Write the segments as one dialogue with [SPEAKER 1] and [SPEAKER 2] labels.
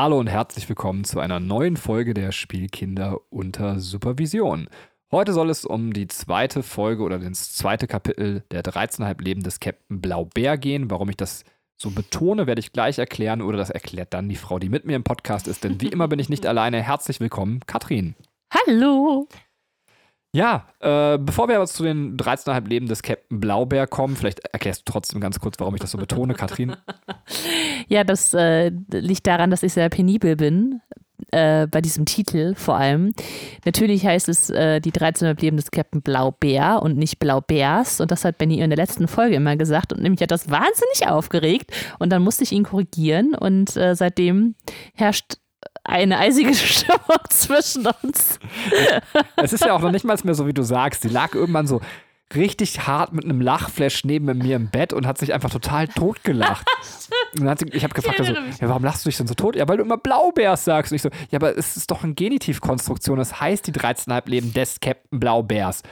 [SPEAKER 1] Hallo und herzlich willkommen zu einer neuen Folge der Spielkinder unter Supervision. Heute soll es um die zweite Folge oder das zweite Kapitel der 13,5 Leben des Captain Blaubär gehen. Warum ich das so betone, werde ich gleich erklären oder das erklärt dann die Frau, die mit mir im Podcast ist. Denn wie immer bin ich nicht alleine. Herzlich willkommen, Katrin.
[SPEAKER 2] Hallo.
[SPEAKER 1] Ja, äh, bevor wir aber zu den 13,5 Leben des Captain Blaubeer kommen, vielleicht erklärst du trotzdem ganz kurz, warum ich das so betone, Katrin.
[SPEAKER 2] Ja, das äh, liegt daran, dass ich sehr penibel bin. Äh, bei diesem Titel vor allem. Natürlich heißt es äh, die 1300 Leben des Captain Blaubeer und nicht Blaubeers. Und das hat Benny in der letzten Folge immer gesagt. Und nämlich hat das wahnsinnig aufgeregt. Und dann musste ich ihn korrigieren. Und äh, seitdem herrscht eine eisige Stimmung zwischen uns.
[SPEAKER 1] Es ist ja auch noch nicht mal mehr so, wie du sagst. Sie lag irgendwann so richtig hart mit einem Lachflash neben mir im Bett und hat sich einfach total totgelacht. und dann hat sie, ich habe gefragt, also, ja, warum lachst du dich denn so tot? Ja, weil du immer Blaubeers sagst. Und ich so, ja, aber es ist doch eine Genitivkonstruktion. Das heißt die 13,5 Leben des Captain Blaubeers.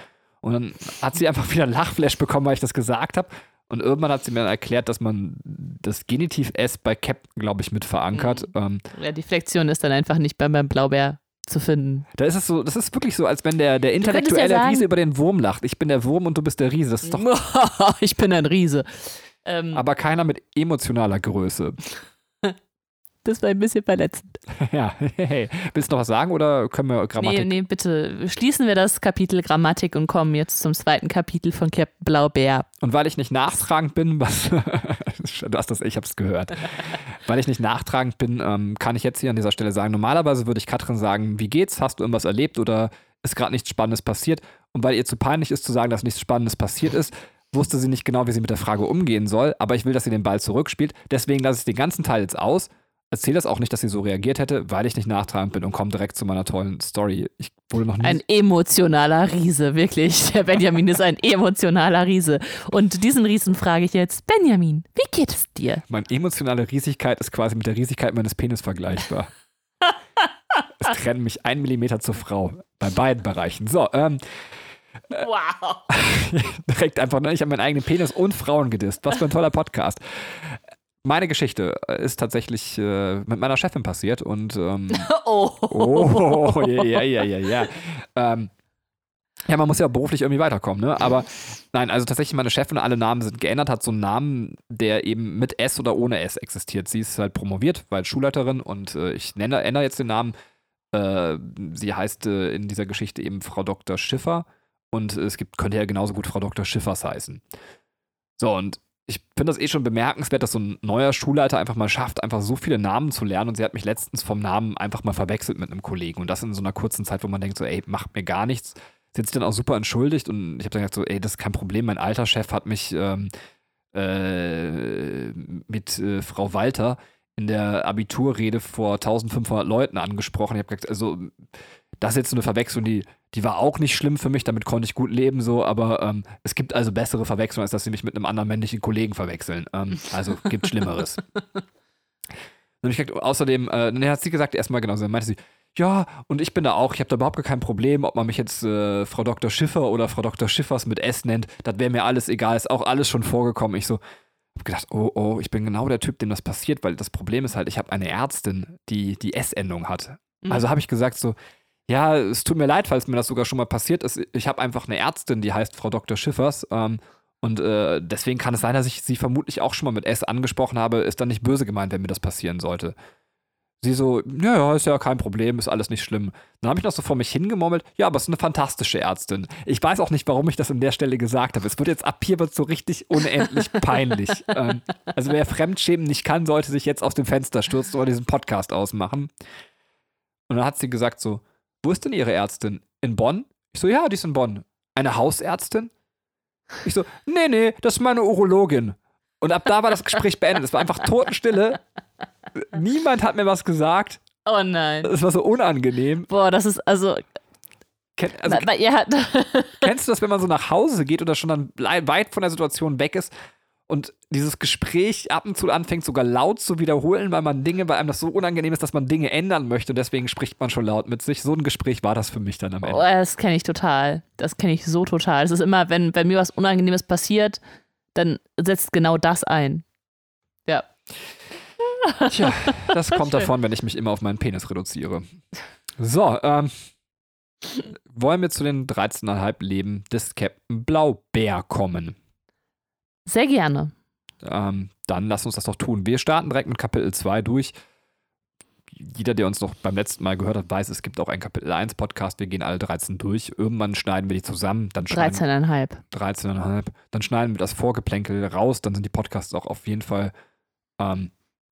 [SPEAKER 1] Und dann hat sie einfach wieder einen Lachflash bekommen, weil ich das gesagt habe. Und irgendwann hat sie mir dann erklärt, dass man das Genitiv S bei Captain, glaube ich, mit verankert.
[SPEAKER 2] Mhm. Ähm, ja, die Flexion ist dann einfach nicht beim, beim Blaubeer zu finden.
[SPEAKER 1] Da ist es so, das ist wirklich so, als wenn der, der intellektuelle ja Riese über den Wurm lacht. Ich bin der Wurm und du bist der Riese. Das ist doch.
[SPEAKER 2] ich bin ein Riese.
[SPEAKER 1] Ähm, aber keiner mit emotionaler Größe.
[SPEAKER 2] Das war ein bisschen verletzend.
[SPEAKER 1] ja, hey, willst du noch was sagen oder können wir Grammatik?
[SPEAKER 2] Nee, nee, bitte schließen wir das Kapitel Grammatik und kommen jetzt zum zweiten Kapitel von Captain Blaubeer.
[SPEAKER 1] Und weil ich nicht nachtragend bin, was du hast das, ich habe es gehört. weil ich nicht nachtragend bin, ähm, kann ich jetzt hier an dieser Stelle sagen, normalerweise würde ich Katrin sagen, wie geht's? Hast du irgendwas erlebt oder ist gerade nichts Spannendes passiert? Und weil ihr zu peinlich ist zu sagen, dass nichts Spannendes passiert ist, wusste sie nicht genau, wie sie mit der Frage umgehen soll, aber ich will, dass sie den Ball zurückspielt. Deswegen lasse ich den ganzen Teil jetzt aus erzähle das auch nicht, dass sie so reagiert hätte, weil ich nicht nachtragend bin und komme direkt zu meiner tollen Story. Ich wurde noch nie.
[SPEAKER 2] Ein emotionaler Riese, wirklich. Der Benjamin ist ein emotionaler Riese. Und diesen Riesen frage ich jetzt: Benjamin, wie geht es dir?
[SPEAKER 1] Meine emotionale Riesigkeit ist quasi mit der Riesigkeit meines Penis vergleichbar. es trennt mich ein Millimeter zur Frau. Bei beiden Bereichen. So, ähm.
[SPEAKER 2] Wow.
[SPEAKER 1] direkt einfach, ne? ich habe meinen eigenen Penis und Frauen gedisst. Was für ein toller Podcast meine Geschichte äh, ist tatsächlich äh, mit meiner Chefin passiert und ähm,
[SPEAKER 2] oh.
[SPEAKER 1] oh, ja, ja, ja, ja. Ähm, ja, man muss ja beruflich irgendwie weiterkommen, ne? Aber nein, also tatsächlich meine Chefin, alle Namen sind geändert, hat so einen Namen, der eben mit S oder ohne S existiert. Sie ist halt promoviert, weil Schulleiterin und äh, ich nenne, ändere jetzt den Namen. Äh, sie heißt äh, in dieser Geschichte eben Frau Dr. Schiffer und es gibt, könnte ja genauso gut Frau Dr. Schiffers heißen. So, und ich finde das eh schon bemerkenswert, dass so ein neuer Schulleiter einfach mal schafft, einfach so viele Namen zu lernen. Und sie hat mich letztens vom Namen einfach mal verwechselt mit einem Kollegen. Und das in so einer kurzen Zeit, wo man denkt, so, ey, macht mir gar nichts. Sie hat sich dann auch super entschuldigt und ich habe dann gesagt, so, ey, das ist kein Problem. Mein alter Chef hat mich ähm, äh, mit äh, Frau Walter in der Abiturrede vor 1500 Leuten angesprochen. Ich habe gesagt, also, das ist jetzt so eine Verwechslung, die die war auch nicht schlimm für mich, damit konnte ich gut leben, so, aber ähm, es gibt also bessere Verwechslungen, als dass sie mich mit einem anderen männlichen Kollegen verwechseln. Ähm, also gibt Schlimmeres. Und ich gesagt, außerdem, äh, dann hat sie gesagt, erstmal genau, dann meinte sie, ja, und ich bin da auch, ich habe da überhaupt kein Problem, ob man mich jetzt äh, Frau Dr. Schiffer oder Frau Dr. Schiffers mit S nennt, das wäre mir alles egal, ist auch alles schon vorgekommen. Ich so, hab gedacht, oh, oh, ich bin genau der Typ, dem das passiert, weil das Problem ist halt, ich habe eine Ärztin, die die S-Endung hat. Mhm. Also habe ich gesagt so, ja, es tut mir leid, falls mir das sogar schon mal passiert ist. Ich habe einfach eine Ärztin, die heißt Frau Dr. Schiffers. Ähm, und äh, deswegen kann es sein, dass ich sie vermutlich auch schon mal mit S angesprochen habe. Ist dann nicht böse gemeint, wenn mir das passieren sollte. Sie so, ja, ja, ist ja kein Problem, ist alles nicht schlimm. Dann habe ich noch so vor mich hingemurmelt, ja, aber es ist eine fantastische Ärztin. Ich weiß auch nicht, warum ich das an der Stelle gesagt habe. Es wird jetzt ab hier wird so richtig unendlich peinlich. ähm, also wer Fremdschämen nicht kann, sollte sich jetzt aus dem Fenster stürzen oder diesen Podcast ausmachen. Und dann hat sie gesagt so, wo ist denn Ihre Ärztin? In Bonn? Ich so, ja, die ist in Bonn. Eine Hausärztin? Ich so, nee, nee, das ist meine Urologin. Und ab da war das Gespräch beendet. Es war einfach Totenstille. Niemand hat mir was gesagt.
[SPEAKER 2] Oh nein.
[SPEAKER 1] Es war so unangenehm.
[SPEAKER 2] Boah, das ist also.
[SPEAKER 1] Ken, also
[SPEAKER 2] na, na, ja.
[SPEAKER 1] kennst du das, wenn man so nach Hause geht oder schon dann weit von der Situation weg ist und dieses Gespräch ab und zu anfängt sogar laut zu wiederholen, weil man Dinge, weil einem das so unangenehm ist, dass man Dinge ändern möchte und deswegen spricht man schon laut mit sich. So ein Gespräch war das für mich dann am Ende.
[SPEAKER 2] Oh, das kenne ich total. Das kenne ich so total. Es ist immer, wenn, wenn mir was Unangenehmes passiert, dann setzt genau das ein. Ja.
[SPEAKER 1] Tja, das kommt davon, wenn ich mich immer auf meinen Penis reduziere. So, ähm, wollen wir zu den 13,5 Leben des Captain Blaubär kommen?
[SPEAKER 2] Sehr gerne.
[SPEAKER 1] Ähm, dann lass uns das doch tun. Wir starten direkt mit Kapitel 2 durch. Jeder, der uns noch beim letzten Mal gehört hat, weiß, es gibt auch einen Kapitel 1 Podcast. Wir gehen alle 13 durch. Irgendwann schneiden wir die zusammen. Dann schneiden
[SPEAKER 2] 13,5.
[SPEAKER 1] 13,5. Dann schneiden wir das Vorgeplänkel raus. Dann sind die Podcasts auch auf jeden Fall ähm,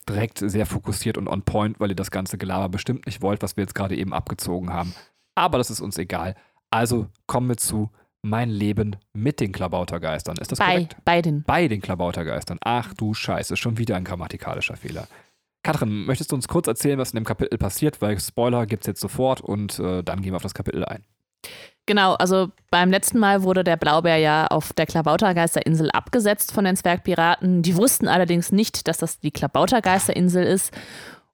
[SPEAKER 1] direkt sehr fokussiert und on point, weil ihr das ganze Gelaber bestimmt nicht wollt, was wir jetzt gerade eben abgezogen haben. Aber das ist uns egal. Also kommen wir zu Mein Leben mit den Klabautergeistern. Ist das
[SPEAKER 2] Bei
[SPEAKER 1] korrekt?
[SPEAKER 2] beiden.
[SPEAKER 1] Bei den Klabautergeistern. Ach du Scheiße, schon wieder ein grammatikalischer Fehler. Katrin, möchtest du uns kurz erzählen, was in dem Kapitel passiert? Weil Spoiler gibt es jetzt sofort und äh, dann gehen wir auf das Kapitel ein.
[SPEAKER 2] Genau, also beim letzten Mal wurde der Blaubär ja auf der Klabautergeisterinsel abgesetzt von den Zwergpiraten. Die wussten allerdings nicht, dass das die Klabautergeisterinsel ist.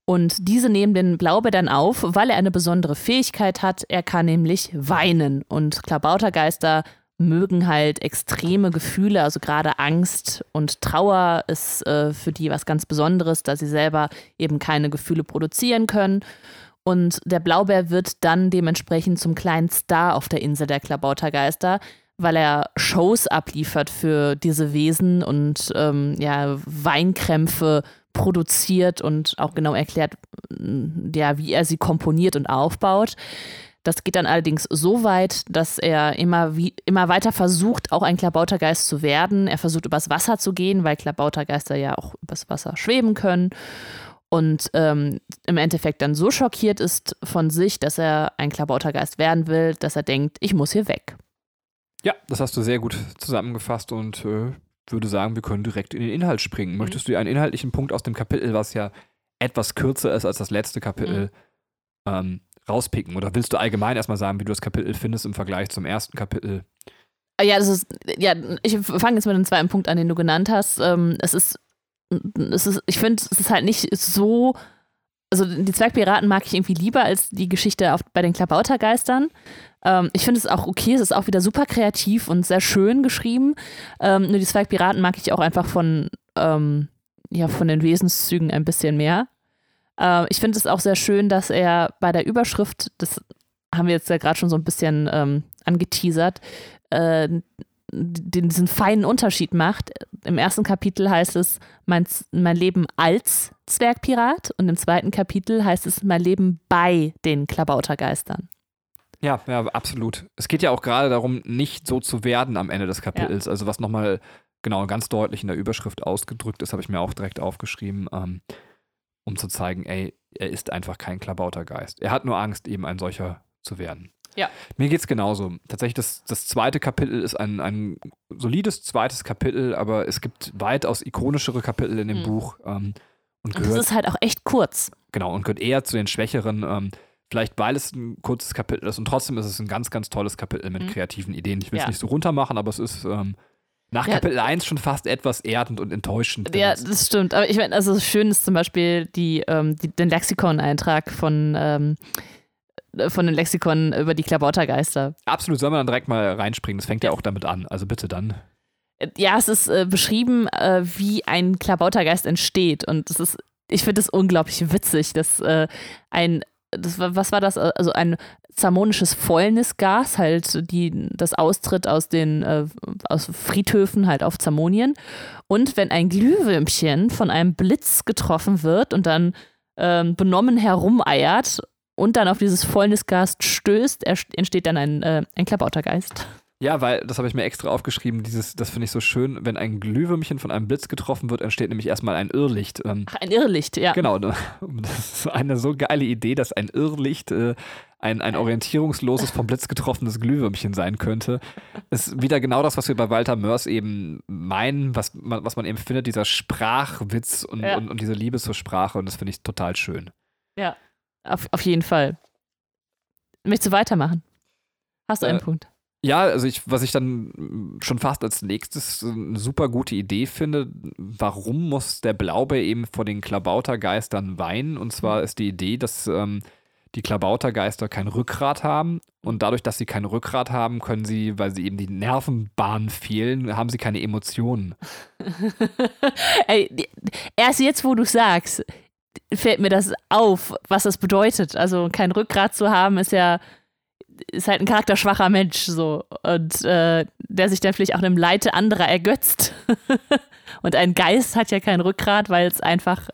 [SPEAKER 2] Und diese nehmen den Blaubär dann auf, weil er eine besondere Fähigkeit hat. Er kann nämlich weinen. Und Klabautergeister mögen halt extreme Gefühle, also gerade Angst und Trauer ist äh, für die was ganz Besonderes, da sie selber eben keine Gefühle produzieren können. Und der Blaubär wird dann dementsprechend zum kleinen Star auf der Insel der Klabautergeister, weil er Shows abliefert für diese Wesen und ähm, ja, Weinkrämpfe produziert und auch genau erklärt, mm, ja, wie er sie komponiert und aufbaut. Das geht dann allerdings so weit, dass er immer, wie, immer weiter versucht, auch ein Klabautergeist zu werden. Er versucht, übers Wasser zu gehen, weil Klabautergeister ja auch übers Wasser schweben können. Und ähm, im Endeffekt dann so schockiert ist von sich, dass er ein Klabautergeist werden will, dass er denkt, ich muss hier weg.
[SPEAKER 1] Ja, das hast du sehr gut zusammengefasst und äh, würde sagen, wir können direkt in den Inhalt springen. Möchtest du dir einen inhaltlichen Punkt aus dem Kapitel, was ja etwas kürzer ist als das letzte Kapitel, ähm, rauspicken? Oder willst du allgemein erstmal sagen, wie du das Kapitel findest im Vergleich zum ersten Kapitel?
[SPEAKER 2] Ja, das ist, ja, ich fange jetzt mit dem zweiten Punkt an, den du genannt hast. Ähm, es ist, es ist, ich finde, es ist halt nicht so, also die Zwergpiraten mag ich irgendwie lieber als die Geschichte auf, bei den Klabautergeistern. Ähm, ich finde es auch okay, es ist auch wieder super kreativ und sehr schön geschrieben. Ähm, nur die Zwergpiraten mag ich auch einfach von, ähm, ja, von den Wesenszügen ein bisschen mehr. Äh, ich finde es auch sehr schön, dass er bei der Überschrift, das haben wir jetzt ja gerade schon so ein bisschen ähm, angeteasert, äh, den, diesen feinen Unterschied macht. Im ersten Kapitel heißt es mein, mein Leben als Zwergpirat und im zweiten Kapitel heißt es mein Leben bei den Klabautergeistern.
[SPEAKER 1] Ja, ja, absolut. Es geht ja auch gerade darum, nicht so zu werden am Ende des Kapitels. Also was nochmal genau ganz deutlich in der Überschrift ausgedrückt ist, habe ich mir auch direkt aufgeschrieben, ähm, um zu zeigen, ey, er ist einfach kein Klabautergeist. Er hat nur Angst, eben ein solcher zu werden.
[SPEAKER 2] Ja.
[SPEAKER 1] Mir geht's genauso. Tatsächlich, das, das zweite Kapitel ist ein, ein solides zweites Kapitel, aber es gibt weitaus ikonischere Kapitel in dem
[SPEAKER 2] Mhm.
[SPEAKER 1] Buch ähm, und
[SPEAKER 2] Und das
[SPEAKER 1] gehört
[SPEAKER 2] ist halt auch echt kurz.
[SPEAKER 1] Genau, und gehört eher zu den schwächeren, ähm, vielleicht weil es ein kurzes Kapitel ist und trotzdem ist es ein ganz, ganz tolles Kapitel mit
[SPEAKER 2] Mhm.
[SPEAKER 1] kreativen Ideen. Ich will es
[SPEAKER 2] Ja.
[SPEAKER 1] nicht so runter machen, aber es ist ähm, nach
[SPEAKER 2] Ja.
[SPEAKER 1] Kapitel 1 schon fast etwas erdend und enttäuschend.
[SPEAKER 2] Ja, das stimmt. Aber ich meine, also schön ist zum Beispiel die, ähm, die, den Lexikon-Eintrag von, ähm, von den Lexikon über die Klabautergeister.
[SPEAKER 1] Absolut, soll man dann direkt mal reinspringen. Das fängt ja auch damit an. Also bitte dann.
[SPEAKER 2] Ja, es ist äh, beschrieben, äh, wie ein Klabautergeist entsteht. Und das ist, ich finde es unglaublich witzig, dass äh, ein, das was war das? Also ein zamonisches Fäulnisgas, halt, die das austritt aus den äh, aus Friedhöfen halt auf Zamonien. Und wenn ein Glühwürmchen von einem Blitz getroffen wird und dann ähm, benommen herumeiert und dann auf dieses Fäulnisgas stößt, entsteht dann ein, äh, ein Klabautergeist.
[SPEAKER 1] Ja, weil, das habe ich mir extra aufgeschrieben, dieses, das finde ich so schön, wenn ein Glühwürmchen von einem Blitz getroffen wird, entsteht nämlich erstmal ein Irrlicht. Ähm,
[SPEAKER 2] Ach, ein Irrlicht, ja.
[SPEAKER 1] Genau, ne? das ist eine so geile Idee, dass ein Irrlicht äh, ein, ein orientierungsloses, vom Blitz getroffenes Glühwürmchen sein könnte. Ist wieder genau das, was wir bei Walter Mörs eben meinen, was man, was man eben findet, dieser Sprachwitz und,
[SPEAKER 2] Ja.
[SPEAKER 1] und, und diese Liebe zur Sprache und das finde ich total schön.
[SPEAKER 2] Auf, auf jeden Fall. Möchtest du weitermachen? Hast du einen
[SPEAKER 1] Äh,
[SPEAKER 2] Punkt?
[SPEAKER 1] Ja, also ich, was ich dann mm, schon fast als nächstes eine super gute Idee finde, warum muss der Blaubeer eben vor den Klabautergeistern weinen? Und zwar ist die Idee, dass ähm, die Klabautergeister kein Rückgrat haben und dadurch, dass sie kein Rückgrat haben, können sie, weil sie eben die Nervenbahnen fehlen, haben sie keine Emotionen.
[SPEAKER 2] Ey, erst jetzt, wo du sagst, fällt mir das auf, was das bedeutet. Also kein Rückgrat zu haben, ist ja ist halt ein charakterschwacher Mensch so und äh, der sich dann vielleicht auch einem Leite anderer ergötzt. und ein Geist hat ja kein Rückgrat, weil es einfach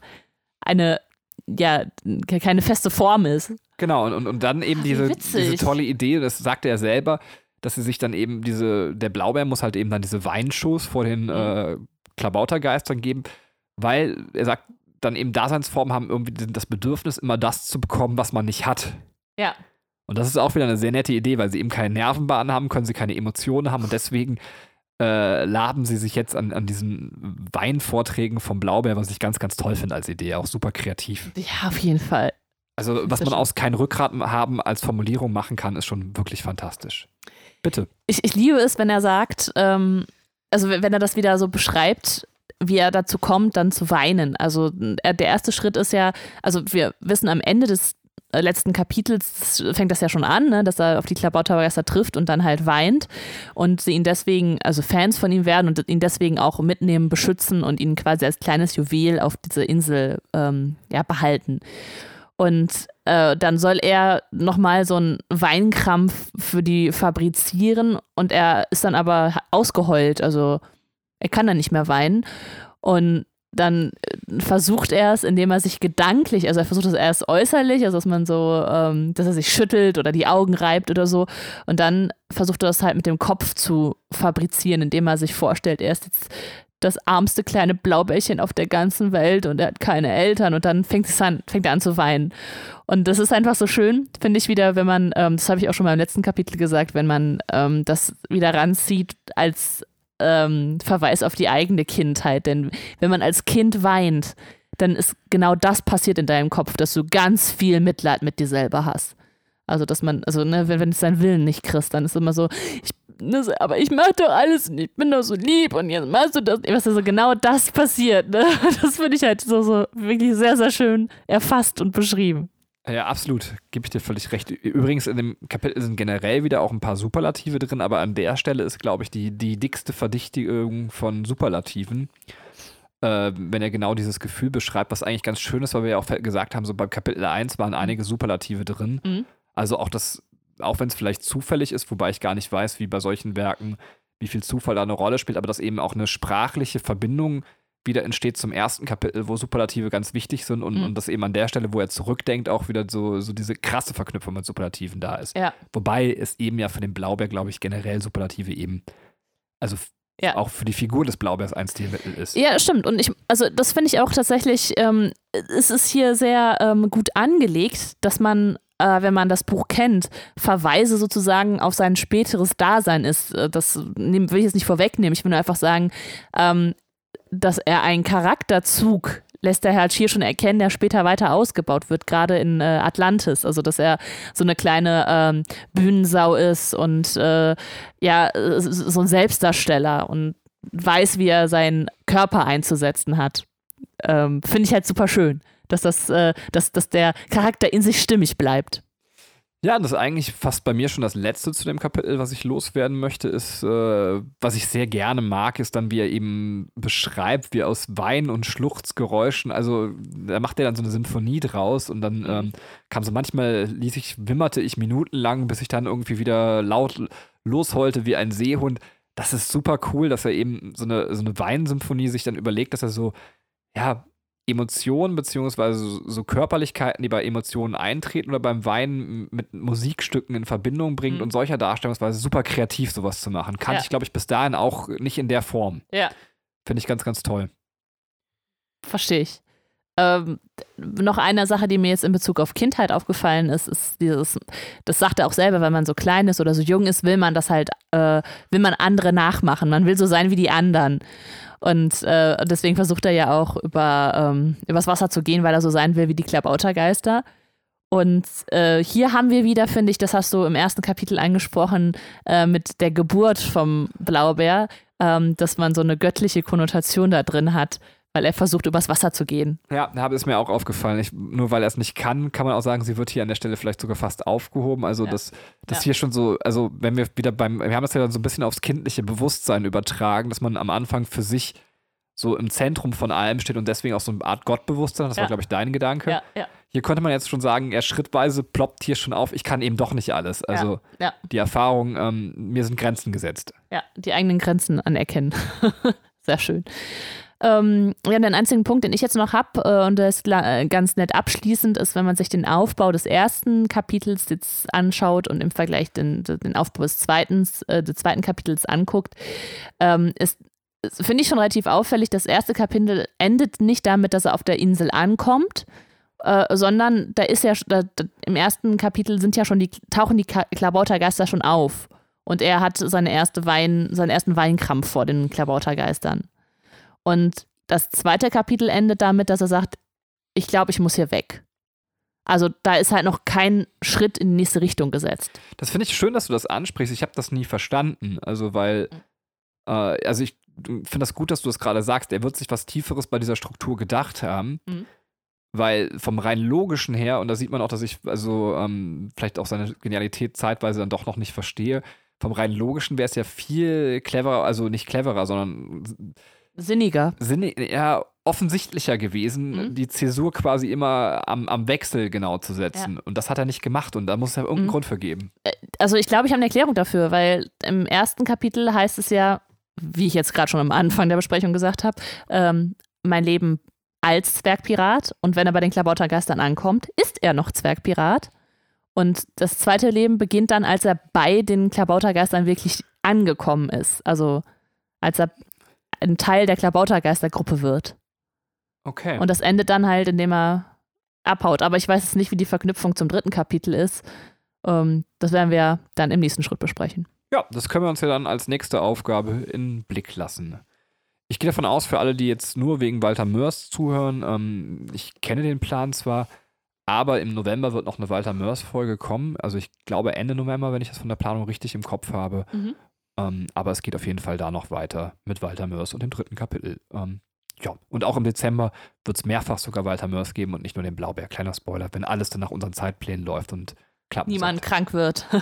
[SPEAKER 2] eine ja keine feste Form ist.
[SPEAKER 1] Genau und, und, und dann eben
[SPEAKER 2] Ach,
[SPEAKER 1] diese, diese tolle Idee, das sagte er selber, dass sie sich dann eben diese der Blaubeer muss halt eben dann diese Weinschuss vor den
[SPEAKER 2] Mhm.
[SPEAKER 1] äh, Klabautergeistern geben, weil er sagt dann eben Daseinsformen haben irgendwie das Bedürfnis immer das zu bekommen, was man nicht hat.
[SPEAKER 2] Ja.
[SPEAKER 1] Und das ist auch wieder eine sehr nette Idee, weil sie eben keine Nervenbahnen haben, können sie keine Emotionen haben und deswegen äh, laben sie sich jetzt an, an diesen Weinvorträgen vom Blaubeer, was ich ganz, ganz toll finde als Idee, auch super kreativ.
[SPEAKER 2] Ja, auf jeden Fall.
[SPEAKER 1] Also, was man aus kein Rückgrat haben als Formulierung machen kann, ist schon wirklich fantastisch. Bitte.
[SPEAKER 2] Ich, ich liebe es, wenn er sagt, ähm, also wenn er das wieder so beschreibt, wie er dazu kommt, dann zu weinen. Also er, der erste Schritt ist ja, also wir wissen am Ende des äh, letzten Kapitels fängt das ja schon an, ne, dass er auf die Klabautergeister trifft und dann halt weint und sie ihn deswegen, also Fans von ihm werden und ihn deswegen auch mitnehmen, beschützen und ihn quasi als kleines Juwel auf diese Insel ähm, ja, behalten. Und äh, dann soll er nochmal so einen Weinkrampf für die fabrizieren und er ist dann aber ausgeheult, also er kann dann nicht mehr weinen. Und dann äh, versucht er es, indem er sich gedanklich, also er versucht es erst äußerlich, also dass man so, ähm, dass er sich schüttelt oder die Augen reibt oder so. Und dann versucht er das halt mit dem Kopf zu fabrizieren, indem er sich vorstellt, er ist jetzt das armste kleine Blaubärchen auf der ganzen Welt und er hat keine Eltern und dann fängt, es an, fängt er an zu weinen. Und das ist einfach so schön, finde ich wieder, wenn man, ähm, das habe ich auch schon mal im letzten Kapitel gesagt, wenn man ähm, das wieder ranzieht als ähm, Verweis auf die eigene Kindheit. Denn wenn man als Kind weint, dann ist genau das passiert in deinem Kopf, dass du ganz viel Mitleid mit dir selber hast. Also, dass man, also, ne, wenn, wenn du deinen Willen nicht kriegst, dann ist immer so, ich, ne, so, aber ich mach doch alles und ich bin doch so lieb und jetzt machst du das. Was also genau das passiert, ne? Das finde ich halt so, so wirklich sehr, sehr schön erfasst und beschrieben.
[SPEAKER 1] Ja, absolut. Gebe ich dir völlig recht. Übrigens, in dem Kapitel sind generell wieder auch ein paar Superlative drin, aber an der Stelle ist, glaube ich, die, die dickste Verdichtung von Superlativen. Äh, wenn er genau dieses Gefühl beschreibt, was eigentlich ganz schön ist, weil wir ja auch gesagt haben, so beim Kapitel 1 waren einige Superlative drin.
[SPEAKER 2] Mhm.
[SPEAKER 1] Also auch das, auch wenn es vielleicht zufällig ist, wobei ich gar nicht weiß, wie bei solchen Werken, wie viel Zufall da eine Rolle spielt, aber dass eben auch eine sprachliche Verbindung wieder entsteht zum ersten Kapitel, wo Superlative ganz wichtig sind und,
[SPEAKER 2] Mhm.
[SPEAKER 1] und dass eben an der Stelle, wo er zurückdenkt, auch wieder so, so diese krasse Verknüpfung mit Superlativen da ist.
[SPEAKER 2] Ja.
[SPEAKER 1] Wobei es eben ja für den Blaubeer, glaube ich, generell Superlative eben, also
[SPEAKER 2] Ja.
[SPEAKER 1] auch für die Figur des Blaubeers ein Stilmittel ist.
[SPEAKER 2] Ja, stimmt. Und ich, also das finde ich auch tatsächlich, ähm, es ist hier sehr ähm, gut angelegt, dass man, äh, wenn man das Buch kennt, Verweise sozusagen auf sein späteres Dasein ist. Äh, Das nehm, will ich jetzt nicht vorwegnehmen. Ich will nur einfach sagen, ähm, dass er einen Charakterzug lässt er halt hier schon erkennen, der später weiter ausgebaut wird, gerade in äh, Atlantis. Also, dass er so eine kleine ähm, Bühnensau ist und äh, ja, so ein Selbstdarsteller und weiß, wie er seinen Körper einzusetzen hat. Ähm, Finde ich halt super schön, dass, das, äh, dass, dass der Charakter in sich stimmig bleibt.
[SPEAKER 1] Ja, das ist eigentlich fast bei mir schon das letzte zu dem Kapitel, was ich loswerden möchte, ist, äh, was ich sehr gerne mag, ist dann, wie er eben beschreibt, wie aus Wein und Schluchzgeräuschen, also da macht er dann so eine Sinfonie draus und dann ähm, kam so manchmal, ließ ich, wimmerte ich minutenlang, bis ich dann irgendwie wieder laut losheulte wie ein Seehund. Das ist super cool, dass er eben so eine, so eine Weinsymphonie sich dann überlegt, dass er so, ja, Emotionen beziehungsweise so, so Körperlichkeiten, die bei Emotionen eintreten oder beim Weinen mit Musikstücken in Verbindung bringt
[SPEAKER 2] Mhm.
[SPEAKER 1] und solcher Darstellungsweise super kreativ sowas zu machen. Kannte
[SPEAKER 2] Ja.
[SPEAKER 1] ich, glaube ich, bis dahin auch nicht in der Form.
[SPEAKER 2] Ja.
[SPEAKER 1] Finde ich ganz, ganz toll.
[SPEAKER 2] Verstehe ich. Ähm, noch eine Sache, die mir jetzt in Bezug auf Kindheit aufgefallen ist, ist dieses, das sagt er auch selber, wenn man so klein ist oder so jung ist, will man das halt, äh, will man andere nachmachen. Man will so sein wie die anderen. Und äh, deswegen versucht er ja auch über, ähm, übers Wasser zu gehen, weil er so sein will wie die Klabautergeister. Und äh, hier haben wir wieder, finde ich, das hast du im ersten Kapitel angesprochen, äh, mit der Geburt vom Blaubeer, ähm, dass man so eine göttliche Konnotation da drin hat, weil er versucht, übers Wasser zu gehen.
[SPEAKER 1] Ja, habe es mir auch aufgefallen. Ich, nur weil er es nicht kann, kann man auch sagen, sie wird hier an der Stelle vielleicht sogar fast aufgehoben. Also,
[SPEAKER 2] Ja.
[SPEAKER 1] dass das
[SPEAKER 2] Ja.
[SPEAKER 1] hier schon so, also, wenn wir wieder beim, wir haben das ja dann so ein bisschen aufs kindliche Bewusstsein übertragen, dass man am Anfang für sich so im Zentrum von allem steht und deswegen auch so eine Art Gottbewusstsein. Das
[SPEAKER 2] Ja.
[SPEAKER 1] war, glaube ich, dein Gedanke. Hier könnte man jetzt schon sagen, er schrittweise ploppt hier schon auf, ich kann eben doch nicht alles. Also
[SPEAKER 2] ja,
[SPEAKER 1] die Erfahrung, ähm, mir sind Grenzen gesetzt.
[SPEAKER 2] ja, die eigenen Grenzen anerkennen. Sehr schön. Ähm, ja, den einzigen Punkt, den ich jetzt noch habe, äh, und der ist äh, ganz nett abschließend, ist, wenn man sich den Aufbau des ersten Kapitels jetzt anschaut und im Vergleich den, den Aufbau des, zweitens, äh, des zweiten Kapitels anguckt, ähm, ist, finde ich schon relativ auffällig, das erste Kapitel endet nicht damit, dass er auf der Insel ankommt, äh, sondern da ist ja da, da, im ersten Kapitel sind ja schon die, tauchen die Klabautergeister schon auf. Und er hat seine erste Wein, seinen ersten Weinkrampf vor den Klabautergeistern. Und das zweite Kapitel endet damit, dass er sagt, ich glaube, ich muss hier weg. Also da ist halt noch kein Schritt in die nächste Richtung gesetzt.
[SPEAKER 1] Das finde ich schön, dass du das ansprichst. Ich habe das nie verstanden. Also, weil, äh, also ich finde das gut, dass du das gerade sagst. Er wird sich was Tieferes bei dieser Struktur gedacht haben.
[SPEAKER 2] Mhm.
[SPEAKER 1] Weil vom rein logischen her, und da sieht man auch, dass ich also ähm, vielleicht auch seine Genialität zeitweise dann doch noch nicht verstehe, vom rein logischen wäre es ja viel cleverer, also nicht cleverer, sondern
[SPEAKER 2] Sinniger.
[SPEAKER 1] sinnig, ja, offensichtlicher gewesen,
[SPEAKER 2] Mhm.
[SPEAKER 1] die Zäsur quasi immer am, am Wechsel genau zu setzen. Und das hat er nicht gemacht und da muss es ja irgendeinen
[SPEAKER 2] Mhm.
[SPEAKER 1] Grund für geben.
[SPEAKER 2] Also ich glaube, ich habe eine Erklärung dafür, weil im ersten Kapitel heißt es ja, wie ich jetzt gerade schon am Anfang der Besprechung gesagt habe, ähm, mein Leben als Zwergpirat und wenn er bei den Klabautergeistern ankommt, ist er noch Zwergpirat. Und das zweite Leben beginnt dann, als er bei den Klabautergeistern wirklich angekommen ist. Also als er ein Teil der Klabautergeistergruppe wird.
[SPEAKER 1] Okay.
[SPEAKER 2] Und das endet dann halt, indem er abhaut. Aber ich weiß jetzt nicht, wie die Verknüpfung zum dritten Kapitel ist. Ähm, das werden wir dann im nächsten Schritt besprechen.
[SPEAKER 1] Ja, das können wir uns ja dann als nächste Aufgabe in Blick lassen. Ich gehe davon aus, für alle, die jetzt nur wegen Walter Mörs zuhören, ähm, ich kenne den Plan zwar, aber im November wird noch eine Walter Mörs-Folge kommen. Also ich glaube Ende November, wenn ich das von der Planung richtig im Kopf habe.
[SPEAKER 2] Mhm.
[SPEAKER 1] Ähm, aber es geht auf jeden Fall da noch weiter mit Walter Mörs und dem dritten Kapitel. Ähm, ja, und auch im Dezember wird es mehrfach sogar Walter Mörs geben und nicht nur den Blaubeer. Kleiner Spoiler, wenn alles dann nach unseren Zeitplänen läuft und klappt.
[SPEAKER 2] Niemand krank wird.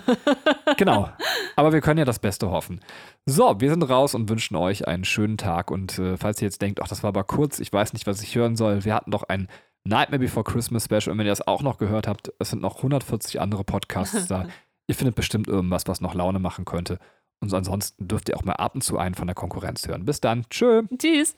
[SPEAKER 1] Genau. Aber wir können ja das Beste hoffen. So, wir sind raus und wünschen euch einen schönen Tag. Und äh, falls ihr jetzt denkt, ach, das war aber kurz, ich weiß nicht, was ich hören soll, wir hatten doch ein Nightmare Before Christmas Special. Und wenn ihr das auch noch gehört habt, es sind noch 140 andere Podcasts da. Ihr findet bestimmt irgendwas, was noch Laune machen könnte. Und ansonsten dürft ihr auch mal ab und zu einen von der Konkurrenz hören. Bis dann. Tschö.
[SPEAKER 2] Tschüss.